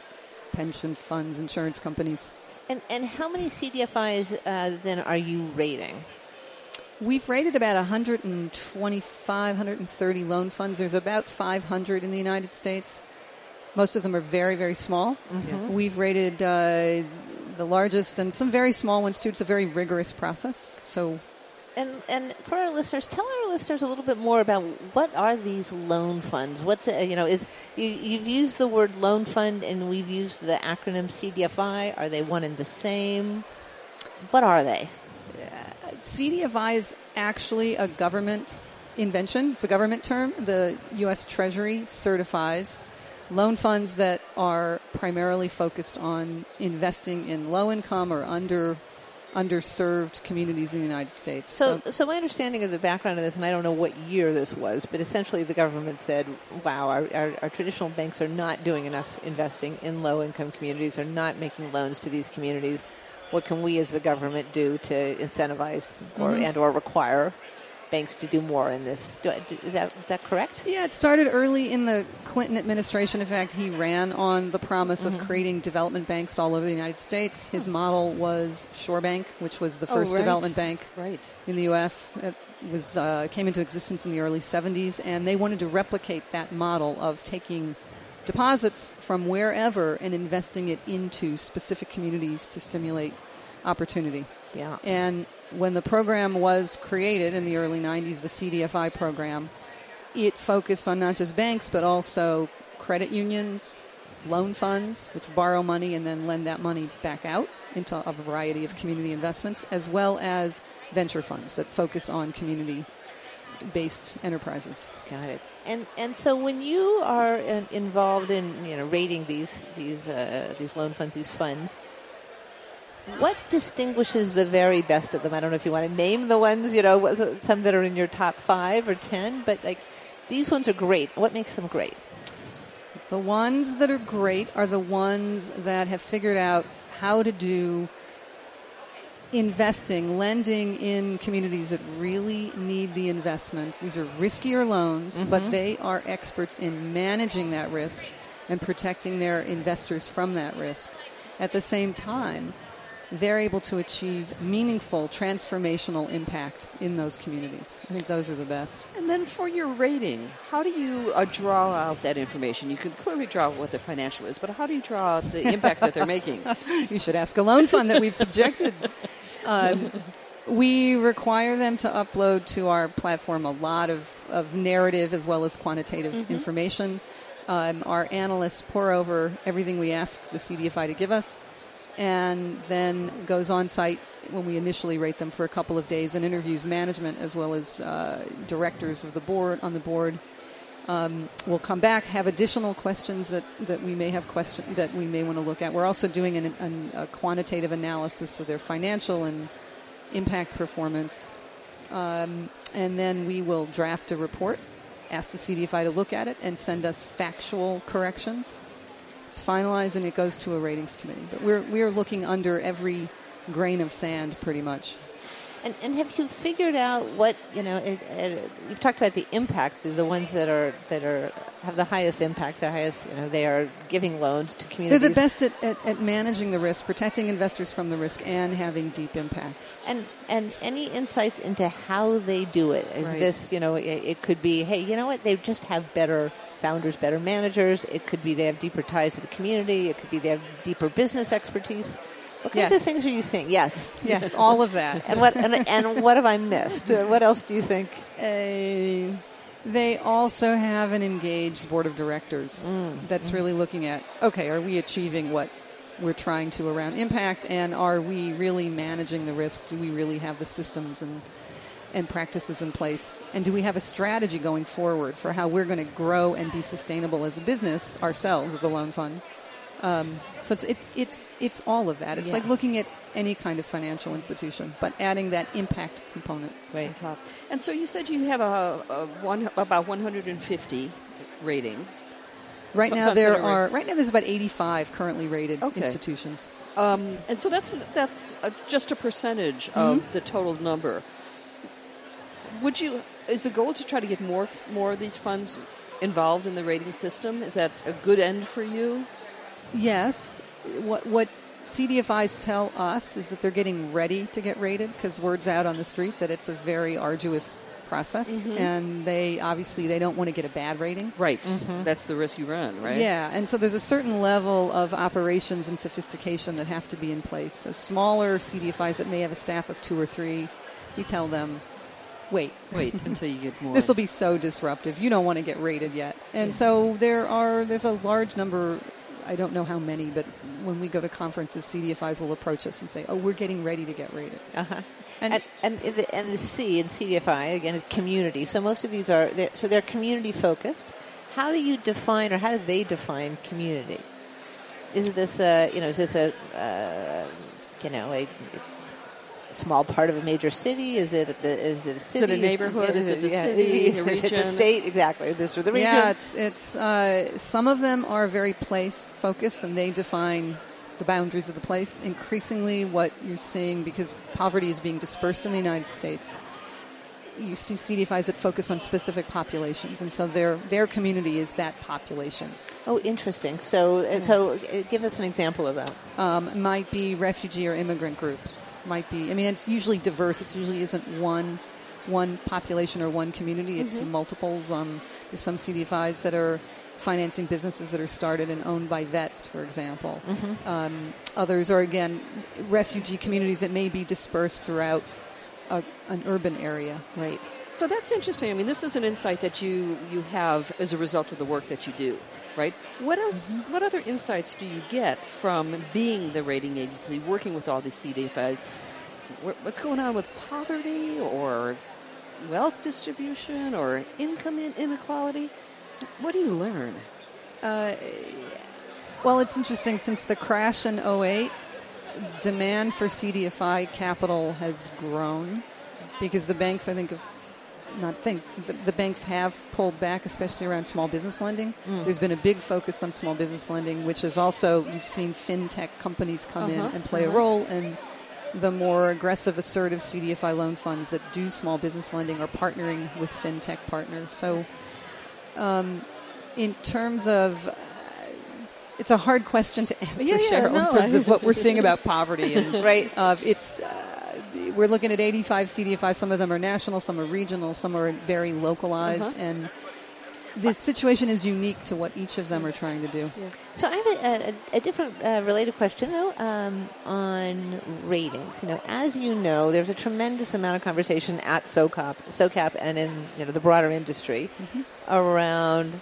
pension funds, insurance companies. And, and how many CDFIs uh, then are you rating? We've rated about 125, 130 loan funds. There's about 500 in the United States. Most of them are very, very small. We've rated uh, the largest and some very small ones too. It's a very rigorous process. So And, and for our listeners, tell our listeners a little bit more about what are these loan funds? What's uh, you know is you, you've used the word loan fund and we've used the acronym CDFI. Are they one and the same? What are they? CDFI is actually a government invention. It's a government term. The U.S. Treasury certifies loan funds that are primarily focused on investing in low income or under underserved communities in the United States. So, so my understanding of the background of this, and I don't know what year this was, but essentially the government said, "Wow, our, our, our traditional banks are not doing enough investing in low-income communities, are not making loans to these communities. What can we, as the government, do to incentivize or and or require banks to do more in this? Is that is that correct? Yeah, it started early in the Clinton administration. In fact, he ran on the promise of creating development banks all over the United States. His model was Shore Bank, which was the Oh, first right. development bank Right. in the U.S. It was uh, came into existence in the early 70s, and they wanted to replicate that model of taking deposits from wherever and investing it into specific communities to stimulate opportunity. Yeah. And when the program was created in the early 90s, the CDFI program, it focused on not just banks, but also credit unions, loan funds, which borrow money and then lend that money back out into a variety of community investments, as well as venture funds that focus on community based enterprises. Got it. And and so when you are involved in you know rating these these uh, these loan funds, these funds, what distinguishes the very best of them? I don't know if you want to name the ones, you know, some that are in your top five or ten, but like these ones are great. What makes them great? The ones that are great are the ones that have figured out how to do investing, lending in communities that really need the investment. These are riskier loans, but they are experts in managing that risk and protecting their investors from that risk. At the same time, they're able to achieve meaningful transformational impact in those communities. I think those are the best. And then for your rating, how do you uh, draw out that information? You can clearly draw out what the financial is, but how do you draw out the impact that they're making? you should ask a loan fund that we've subjected. Um, we require them to upload to our platform a lot of, of narrative as well as quantitative information. Um, our analysts pour over everything we ask the CDFI to give us and then goes on site when we initially rate them for a couple of days and interviews management as well as uh, directors of the board on the board um, we'll come back, have additional questions that, that we may have question that we may want to look at. We're also doing an, an, a quantitative analysis of their financial and impact performance, um, and then we will draft a report, ask the CDFI to look at it, and send us factual corrections. It's finalized and it goes to a ratings committee. But we're we're looking under every grain of sand, pretty much. And, and have you figured out what you know? It, it, you've talked about the impact, the, the ones that are that are have the highest impact, the highest. You know, they are giving loans to communities. They're the best at, at, at managing the risk, protecting investors from the risk, and having deep impact. And and any insights into how they do it? Is Right. this you know? It, it could be, hey, you know what? They just have better founders, better managers. It could be they have deeper ties to the community. It could be they have deeper business expertise. What kinds Yes. of things are you seeing? Yes. Yes, all of that. And what and, and what have I missed? Uh, what else do you think? Uh, they also have an engaged board of directors Mm. that's really looking at okay, are we achieving what we're trying to around impact, and are we really managing the risk? Do we really have the systems and and practices in place, and do we have a strategy going forward for how we're going to grow and be sustainable as a business ourselves as a loan fund? Um, so it's it, it's it's all of that. It's Yeah. like looking at any kind of financial institution, but adding that impact component. on top. And so you said you have a, a one about 150 ratings. Right now there are- are right now there's about 85 currently rated Okay. institutions. Um, and so that's that's a, just a percentage of Mm-hmm. the total number. Would you? Is the goal to try to get more more of these funds involved in the rating system? Is that a good end for you? Yes, what what CDFIs tell us is that they're getting ready to get rated because word's out on the street that it's a very arduous process, mm-hmm. and they obviously they don't want to get a bad rating. Right. Mm-hmm. That's the risk you run, right? Yeah, and so there's a certain level of operations and sophistication that have to be in place. So smaller CDFIs that may have a staff of two or three, you tell them, wait, Wait until you get more. this will be so disruptive. You don't want to get rated yet. And so there are there's a large number. I don't know how many, but when we go to conferences, CDFIs will approach us and say, "Oh, we're getting ready to get rated." Uh-huh. And- And, and, the, and the C in CDFI again is community. So most of these are they're, so they're community focused. How do you define, or how do they define community? Is this a you know is this a uh, you know a, small part of a major city? Is it the, is it a city? it a neighborhood? Is it the yeah, city, the Is it the state? Exactly. This or the region? Yeah, it's it's uh, some of them are very place focused and they define the boundaries of the place. Increasingly, what you're seeing because poverty is being dispersed in the United States, you see CDFIs that focus on specific populations, and so their their community is that population. Oh, interesting. So so uh, give us an example of that. Um, might be refugee or immigrant groups. Might be. I mean, it's usually diverse. It usually isn't one one population or one community. It's multiples. Um, there's some CDFIs that are financing businesses that are started and owned by vets, for example. Um, others are again refugee communities that may be dispersed throughout a, an urban area. Right. So that's interesting. I mean, this is an insight that you you have as a result of the work that you do, right? What else? What other insights do you get from being the rating agency, working with all these CDFIs? What's going on with poverty or wealth distribution or income inequality? What do you learn? Uh, well, it's interesting since the crash in 08, demand for CDFI capital has grown because the banks, I think, have not think the, the banks have pulled back, especially around small business lending. There's been a big focus on small business lending, which is also you've seen fintech companies come in and play a role, and the more aggressive, assertive CDFI loan funds that do small business lending are partnering with fintech partners. So, um, in terms of it's a hard question to answer, Yeah, yeah, Sherryl, no, in terms I- of what we're seeing about poverty. And Right. uh, it's uh, we're looking at 85 CDFI. Some of them are national, some are regional, some are very localized, Uh-huh. and the situation is unique to what each of them are trying to do. So I have a, a, a different uh, related question though um, on ratings. You know, as you know, there's a tremendous amount of conversation at SOCAP, SOCAP, and in you know the broader industry around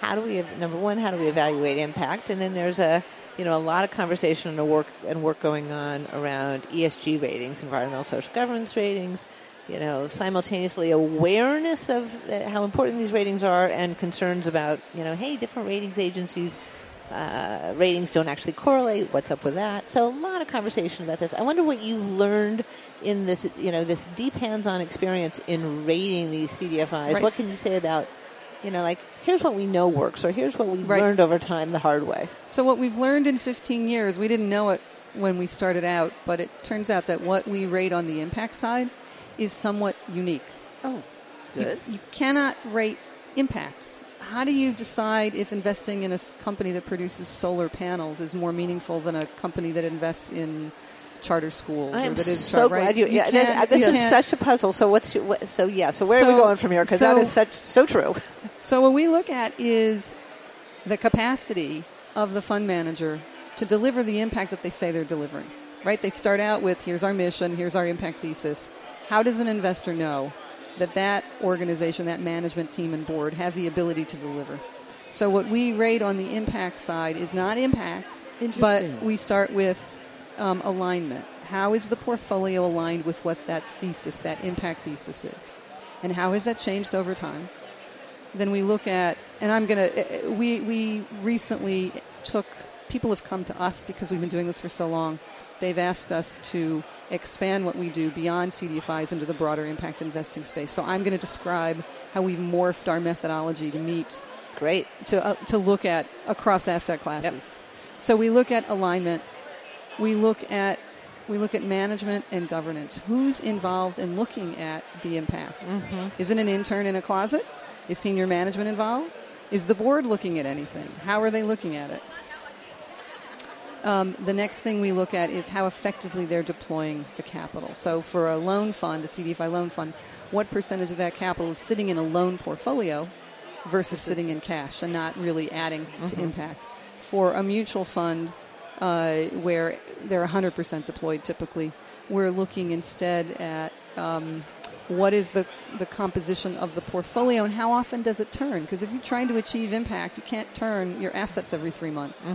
how do we number one how do we evaluate impact, and then there's a you know a lot of conversation and work and work going on around ESG ratings, environmental social governance ratings. You know, simultaneously awareness of uh, how important these ratings are, and concerns about you know, hey, different ratings agencies uh, ratings don't actually correlate. What's up with that? So a lot of conversation about this. I wonder what you've learned in this, you know, this deep hands-on experience in rating these CDFIs. Right. What can you say about, you know, like here's what we know works, or here's what we've Right. learned over time the hard way. So what we've learned in 15 years, we didn't know it when we started out, but it turns out that what we rate on the impact side is somewhat unique. Oh, good. You cannot rate impact. How do you decide if investing in a company that produces solar panels is more meaningful than a company that invests in charter schools? I or am that is so char- glad you. You yeah, can't- this you is can't- such a puzzle. So what's your, what, so yeah? So where are we going from here? Because that so- is such so true. So what we look at is the capacity of the fund manager to deliver the impact that they say they're delivering. Right? They start out with here's our mission, here's our impact thesis. How does an investor know that that organization, that management team and board have the ability to deliver? So what we rate on the impact side is not impact, but we start with um, alignment. How is the portfolio aligned with what that thesis, that impact thesis is? And how has that changed over time? then we look at, and I'm going to, we, we recently took, people have come to us because we've been doing this for so long. They've asked us to expand what we do beyond CDFIs into the broader impact investing space. So I'm going to describe how we've morphed our methodology to meet, Great. to, uh, to look at across asset classes. Yep. So we look at alignment, we look at we look at management and governance. Who's involved in looking at the impact? Mm-hmm. Is it an intern in a closet? Is senior management involved? Is the board looking at anything? How are they looking at it? Um, the next thing we look at is how effectively they're deploying the capital. So, for a loan fund, a CDFI loan fund, what percentage of that capital is sitting in a loan portfolio versus sitting in cash and not really adding to impact? For a mutual fund, uh, where they're 100% deployed typically, we're looking instead at um, what is the, the composition of the portfolio and how often does it turn? Because if you're trying to achieve impact, you can't turn your assets every three months.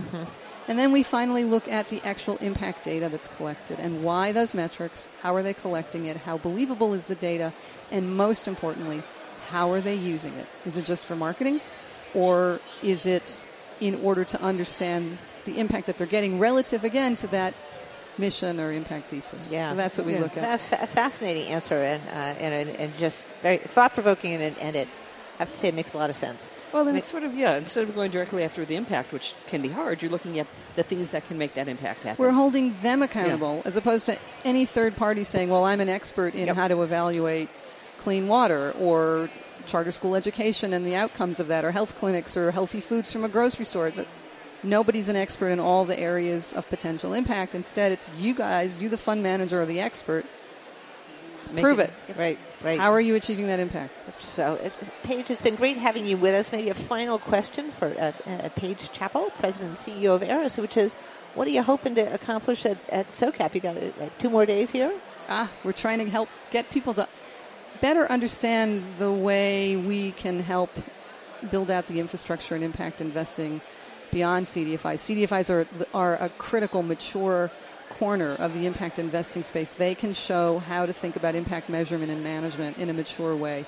And then we finally look at the actual impact data that's collected and why those metrics, how are they collecting it, how believable is the data, and most importantly, how are they using it? Is it just for marketing or is it in order to understand the impact that they're getting relative again to that mission or impact thesis? Yeah. So that's what we Yeah. look at. That's a fascinating answer and, uh, and, and, and just very thought provoking, and, it- and it, I have to say, it makes a lot of sense. Well, then Make- it's sort of, yeah, instead of going directly after the impact, which can be hard, you're looking at the things that can make that impact happen. We're holding them accountable as opposed to any third party saying, well, I'm an expert in Yep. how to evaluate clean water or charter school education and the outcomes of that, or health clinics or healthy foods from a grocery store. Nobody's an expert in all the areas of potential impact. Instead, it's you guys, you, the fund manager or the expert. Make Prove it. Right, right. How are you achieving that impact? So, it, Paige, it's been great having you with us. Maybe a final question for uh, uh, Paige Chapel, President and CEO of Aeris, which is, what are you hoping to accomplish at, at SOCAP? You got uh, like two more days here. Ah, we're trying to help get people to better understand the way we can help build out the infrastructure and impact investing beyond CDFIs. CDFIs are, are a critical, mature corner of the impact investing space. They can show how to think about impact measurement and management in a mature way.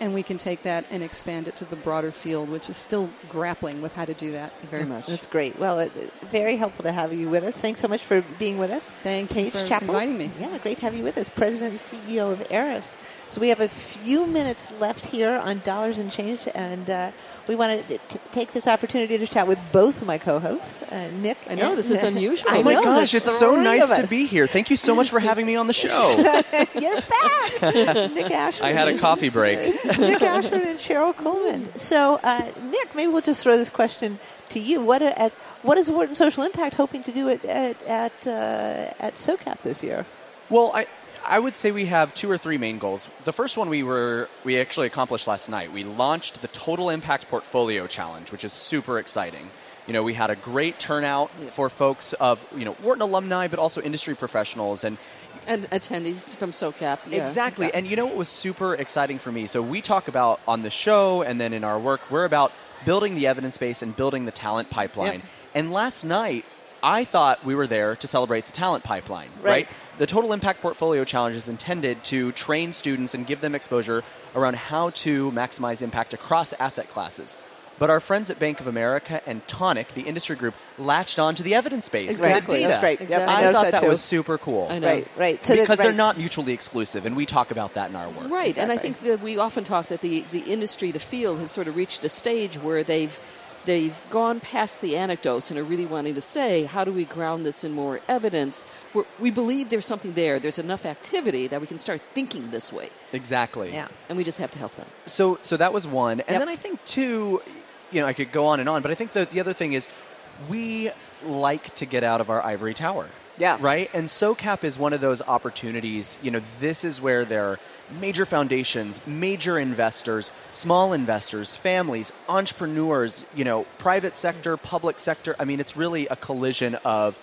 And we can take that and expand it to the broader field, which is still grappling with how to do that. Very much. That's great. Well, it, very helpful to have you with us. Thanks so much for being with us. Thank you Paige for Chapel. inviting me. Yeah, great to have you with us, President and CEO of Aeris. So we have a few minutes left here on Dollars and Change, and uh, we want to t- take this opportunity to chat with both of my co-hosts, uh, Nick. I know, and- this is unusual. I Oh my know, gosh, it's so nice to be here. Thank you so much for having me on the show. You're back, Nick Ashburn. I had a coffee break. Nick Ashburn and Sherryl Kuhlman. So, uh, Nick, maybe we'll just throw this question to you. What uh, at, what is Wharton Social Impact hoping to do at at at, uh, at SOCAP this year? Well, I I would say we have two or three main goals. The first one we were we actually accomplished last night. We launched the Total Impact Portfolio Challenge, which is super exciting. You know, we had a great turnout for folks of you know Wharton alumni, but also industry professionals, and and attendees from SOCAP. Yeah. Exactly. And you know what was super exciting for me? So we talk about on the show and then in our work, we're about building the evidence base and building the talent pipeline. Yep. And last night, I thought we were there to celebrate the talent pipeline, Right. right? The Total Impact Portfolio Challenge is intended to train students and give them exposure around how to maximize impact across asset classes. But our friends at Bank of America and Toniic, the industry group, latched on to the evidence base. and the Exactly. That's data. great. Yep, I I thought that that, was super cool. I know. Right, right. So that- because they're not mutually exclusive, and we talk about that in our work. Right, and I think that we often talk that the, the industry, the field, has sort of reached a stage where they've they've gone past the anecdotes and are really wanting to say, how do we ground this in more evidence? We're, we believe there's something there. There's enough activity that we can start thinking this way, Exactly. Yeah. and we just have to help them. So so that was one, and Yep. then I think two. You know, I could go on and on, but I think the the other thing is we like to get out of our ivory tower. Yeah. Right. And SoCap is one of those opportunities. You know, this is where there are major foundations, major investors, small investors, families, entrepreneurs. You know, private sector, public sector. I mean, it's really a collision of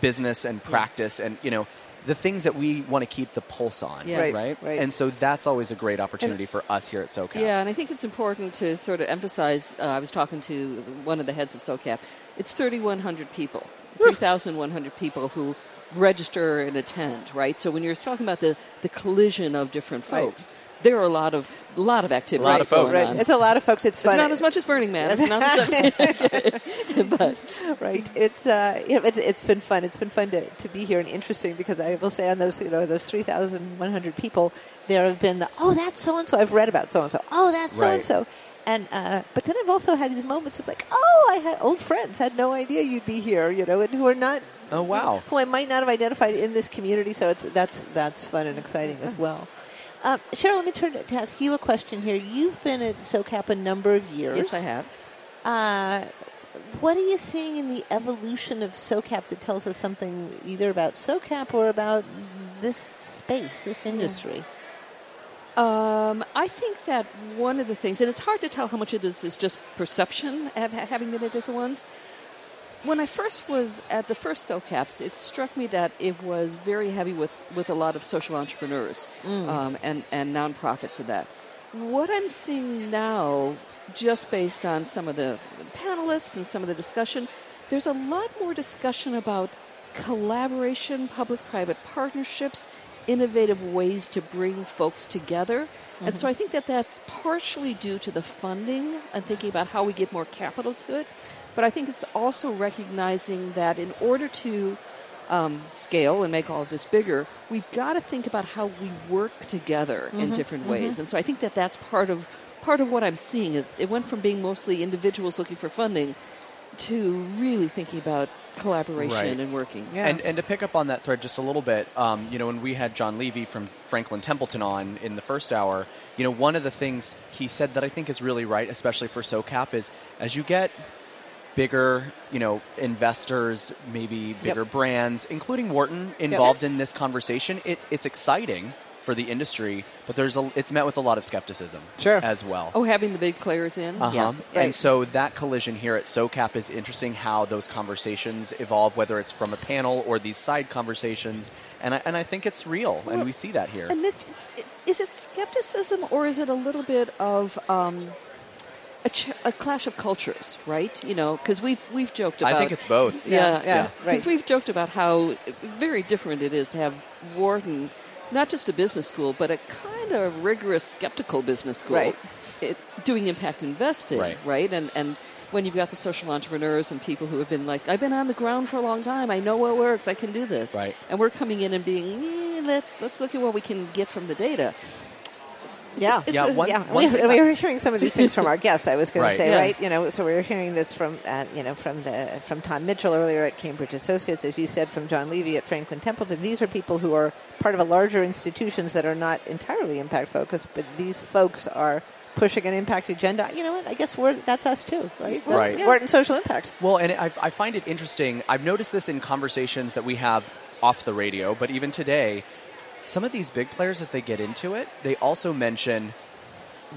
business and practice, and you know. The things that we want to keep the pulse on, Yeah. Right, right? right. And so that's always a great opportunity for us here at SoCap. Yeah, and I think it's important to sort of emphasize. Uh, I was talking to one of the heads of SOCAP. It's 3,100 people, 3,100 people who register and attend, right? So when you're talking about the, the collision of different folks, there are a lot of a lot of activities lot of folks. going Right. on. It's a lot of folks. It's fun. It's not as much as Burning Man. It's not the same. but right. It's uh, you know, it's, it's been fun. It's been fun to, to be here and interesting because I will say on those you know those three thousand one hundred people, there have been the, oh that's so and so I've read about so and so oh that's so and so, and uh, but then I've also had these moments of like oh I had old friends had no idea you'd be here you know and who are not Oh wow. who I might not have identified in this community. So it's that's that's fun and exciting as well. Uh, Sherryl, let me turn to, ask you a question here. You've been at SoCap a number of years. yes, I have. Uh, what are you seeing in the evolution of SoCap that tells us something either about SoCap or about this space, this industry? Um, I think that one of the things, and it's hard to tell how much of this is just perception of having been at different ones. When I first was at the first SoCaps, it struck me that it was very heavy with, with a lot of social entrepreneurs um, and, and nonprofits and that. What I'm seeing now, just based on some of the panelists and some of the discussion, there's a lot more discussion about collaboration, public private partnerships, innovative ways to bring folks together. And so I think that that's partially due to the funding and thinking about how we get more capital to it. But I think it's also recognizing that in order to um, scale and make all of this bigger, we've got to think about how we work together in different ways. And so I think that that's part of part of what I'm seeing. It, it went from being mostly individuals looking for funding to really thinking about collaboration Right. and working. Yeah. And, and to pick up on that thread just a little bit, um, you know, when we had John Levy from Franklin Templeton on in the first hour, you know, one of the things he said that I think is really right, especially for SoCap, is as you get bigger, you know, investors, maybe bigger brands, including Wharton, involved in this conversation, it, it's exciting for the industry, but there's a, it's met with a lot of skepticism Sure. as well. Oh, having the big players in? Uh-huh. Yeah. Right. And so that collision here at SoCap is interesting how those conversations evolve, whether it's from a panel or these side conversations. And I, and I think it's real, and we see that here. And it, is it skepticism or is it a little bit of um, a, ch- a clash of cultures, right? You know, because we've we've joked about. I think it's both. Yeah, Yeah, yeah, Because right. we've joked about how very different it is to have Wharton, not just a business school, but a kind of rigorous, skeptical business school, Right. it, doing impact investing, Right. And and when you've got the social entrepreneurs and people who have been like, I've been on the ground for a long time, I know what works, I can do this, Right. And we're coming in and being, eh, let's let's look at what we can get from the data. Yeah, it's Yeah, a- one- yeah. one we, we were hearing some of these things from our guests. I was going Right. to say, Yeah. right? You know, so we were hearing this from, uh, you know, from the from Tom Mitchell earlier at Cambridge Associates, as you said, from John Levy at Franklin Templeton. These are people who are part of a larger institutions that are not entirely impact focused, but these folks are pushing an impact agenda. You know what? I guess we're that's us too, right? That's Right. Yeah. Wharton Social Impact. Well, and I, I find it interesting. I've noticed this in conversations that we have off the radio, but even today, some of these big players, as they get into it, they also mention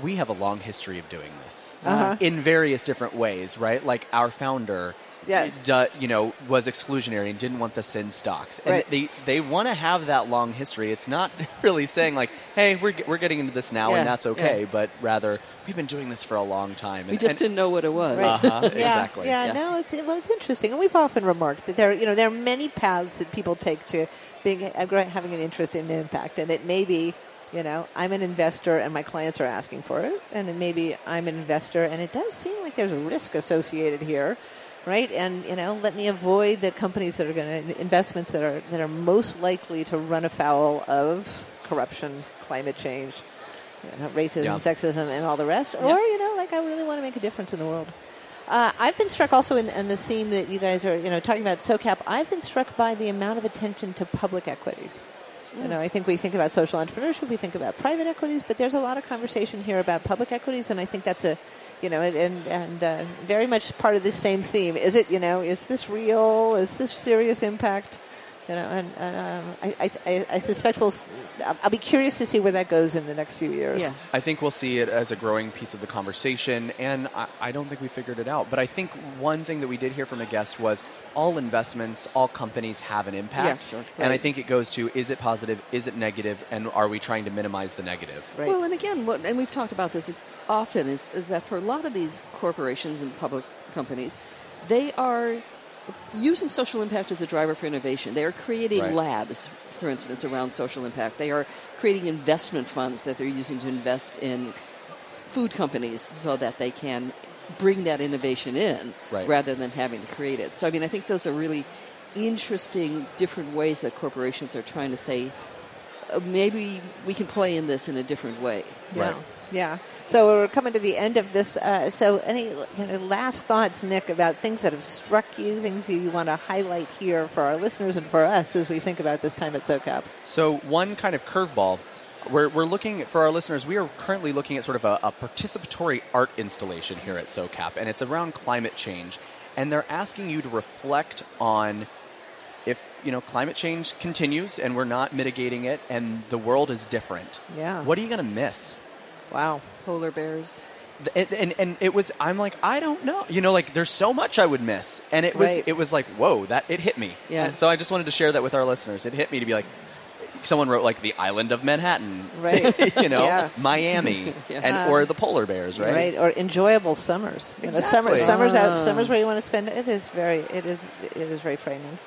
we have a long history of doing this Uh-huh. in various different ways, right? Like our founder. Yeah. du- you know, was exclusionary and didn't want the sin stocks, and Right. they they want to have that long history. It's not really saying like, "Hey, we're ge- we're getting into this now, Yeah, and that's okay," yeah. but rather we've been doing this for a long time. We just and- didn't know what it was. Right. Uh-huh, Yeah, exactly. Yeah, Yeah. no, it's, well, it's interesting, and we've often remarked that there, you know, there are many paths that people take to being having an interest in impact, and it may be, you know, I'm an investor and my clients are asking for it, and it maybe I'm an investor and it does seem like there's a risk associated here, right? And you know, let me avoid the companies that are going to investments that are that are most likely to run afoul of corruption, climate change. You know, racism, Yeah. sexism, and all the rest, or you know, like I really want to make a difference in the world. Uh, I've been struck also in, in the theme that you guys are, you know, talking about SOCAP. I've been struck by the amount of attention to public equities. You know, I think we think about social entrepreneurship, we think about private equities, but there's a lot of conversation here about public equities, and I think that's a, you know, and and uh, very much part of this same theme. Is it, you know, is this real? Is this serious impact? You know, and, and um, I, I, I suspect we'll. s- I'll I'll be curious to see where that goes in the next few years. Yeah. I think we'll see it as a growing piece of the conversation, and I, I don't think we figured it out. But I think one thing that we did hear from a guest was all investments, all companies have an impact. Yeah, sure. And I think it goes to is it positive, is it negative, and are we trying to minimize the negative? Right. Well, and again, what, and we've talked about this often, is, is that for a lot of these corporations and public companies, they are using social impact as a driver for innovation. They are creating Right. labs, for instance, around social impact. They are creating investment funds that they're using to invest in food companies so that they can bring that innovation in Right. rather than having to create it. So, I mean, I think those are really interesting, different ways that corporations are trying to say, uh, maybe we can play in this in a different way. Yeah. Right. Yeah. So we're coming to the end of this. Uh, so, any you know, last thoughts, Nick, about things that have struck you, things you want to highlight here for our listeners and for us as we think about this time at SOCAP? So, one kind of curveball. We're, we're looking for our listeners. We are currently looking at sort of a, a participatory art installation here at SOCAP, and it's around climate change. And they're asking you to reflect on if you know climate change continues and we're not mitigating it, and the world is different. Yeah. What are you going to miss? Wow. Polar bears. And, and, and it was I'm like I don't know you know like there's so much I would miss and it was Right. it was like whoa that it hit me Yeah. And so I just wanted to share that with our listeners it hit me to be like someone wrote like the island of Manhattan Right. you know Yeah. Miami Yeah. and or the polar bears right, Right. Or enjoyable summers. You know, summer, Exactly. summers out. Ah. Summers where you want to spend. It is very. It is. It is very frightening.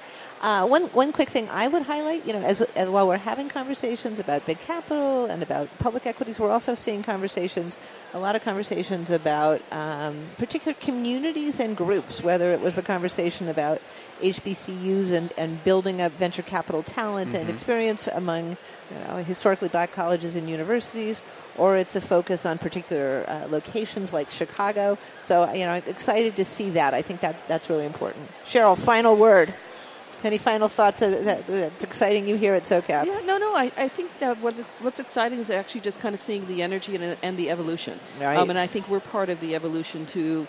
Uh, one one quick thing I would highlight, you know, as, as while we're having conversations about big capital and about public equities, we're also seeing conversations, a lot of conversations about um, particular communities and groups. Whether it was the conversation about HBCUs and, and building up venture capital talent and experience among you know, historically black colleges and universities, or it's a focus on particular uh, locations like Chicago. So, you know, I'm excited to see that. I think that, that's really important. Sherryl, final word. Any final thoughts that, that, that's exciting you here at SOCAP? Yeah, no, no. I, I think that what is, what's exciting is actually just kind of seeing the energy and, and the evolution. Right. Um, and I think we're part of the evolution to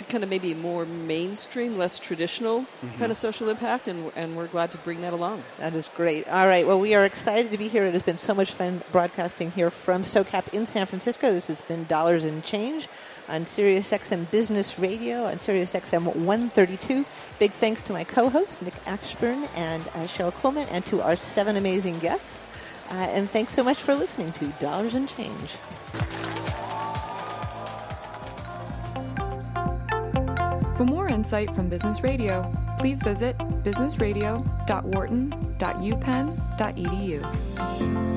to kind of maybe more mainstream, less traditional kind of social impact, and, and we're glad to bring that along. That is great. All right. Well, we are excited to be here. It has been so much fun broadcasting here from SOCAP in San Francisco. This has been Dollars and Change on Sirius XM Business Radio on Sirius XM 132. Big thanks to my co-hosts Nick Ashburn and uh, Sherryl Kuhlman, and to our seven amazing guests. Uh, and thanks so much for listening to Dollars and Change. For more insight from Business Radio, please visit businessradio.wharton.upenn.edu.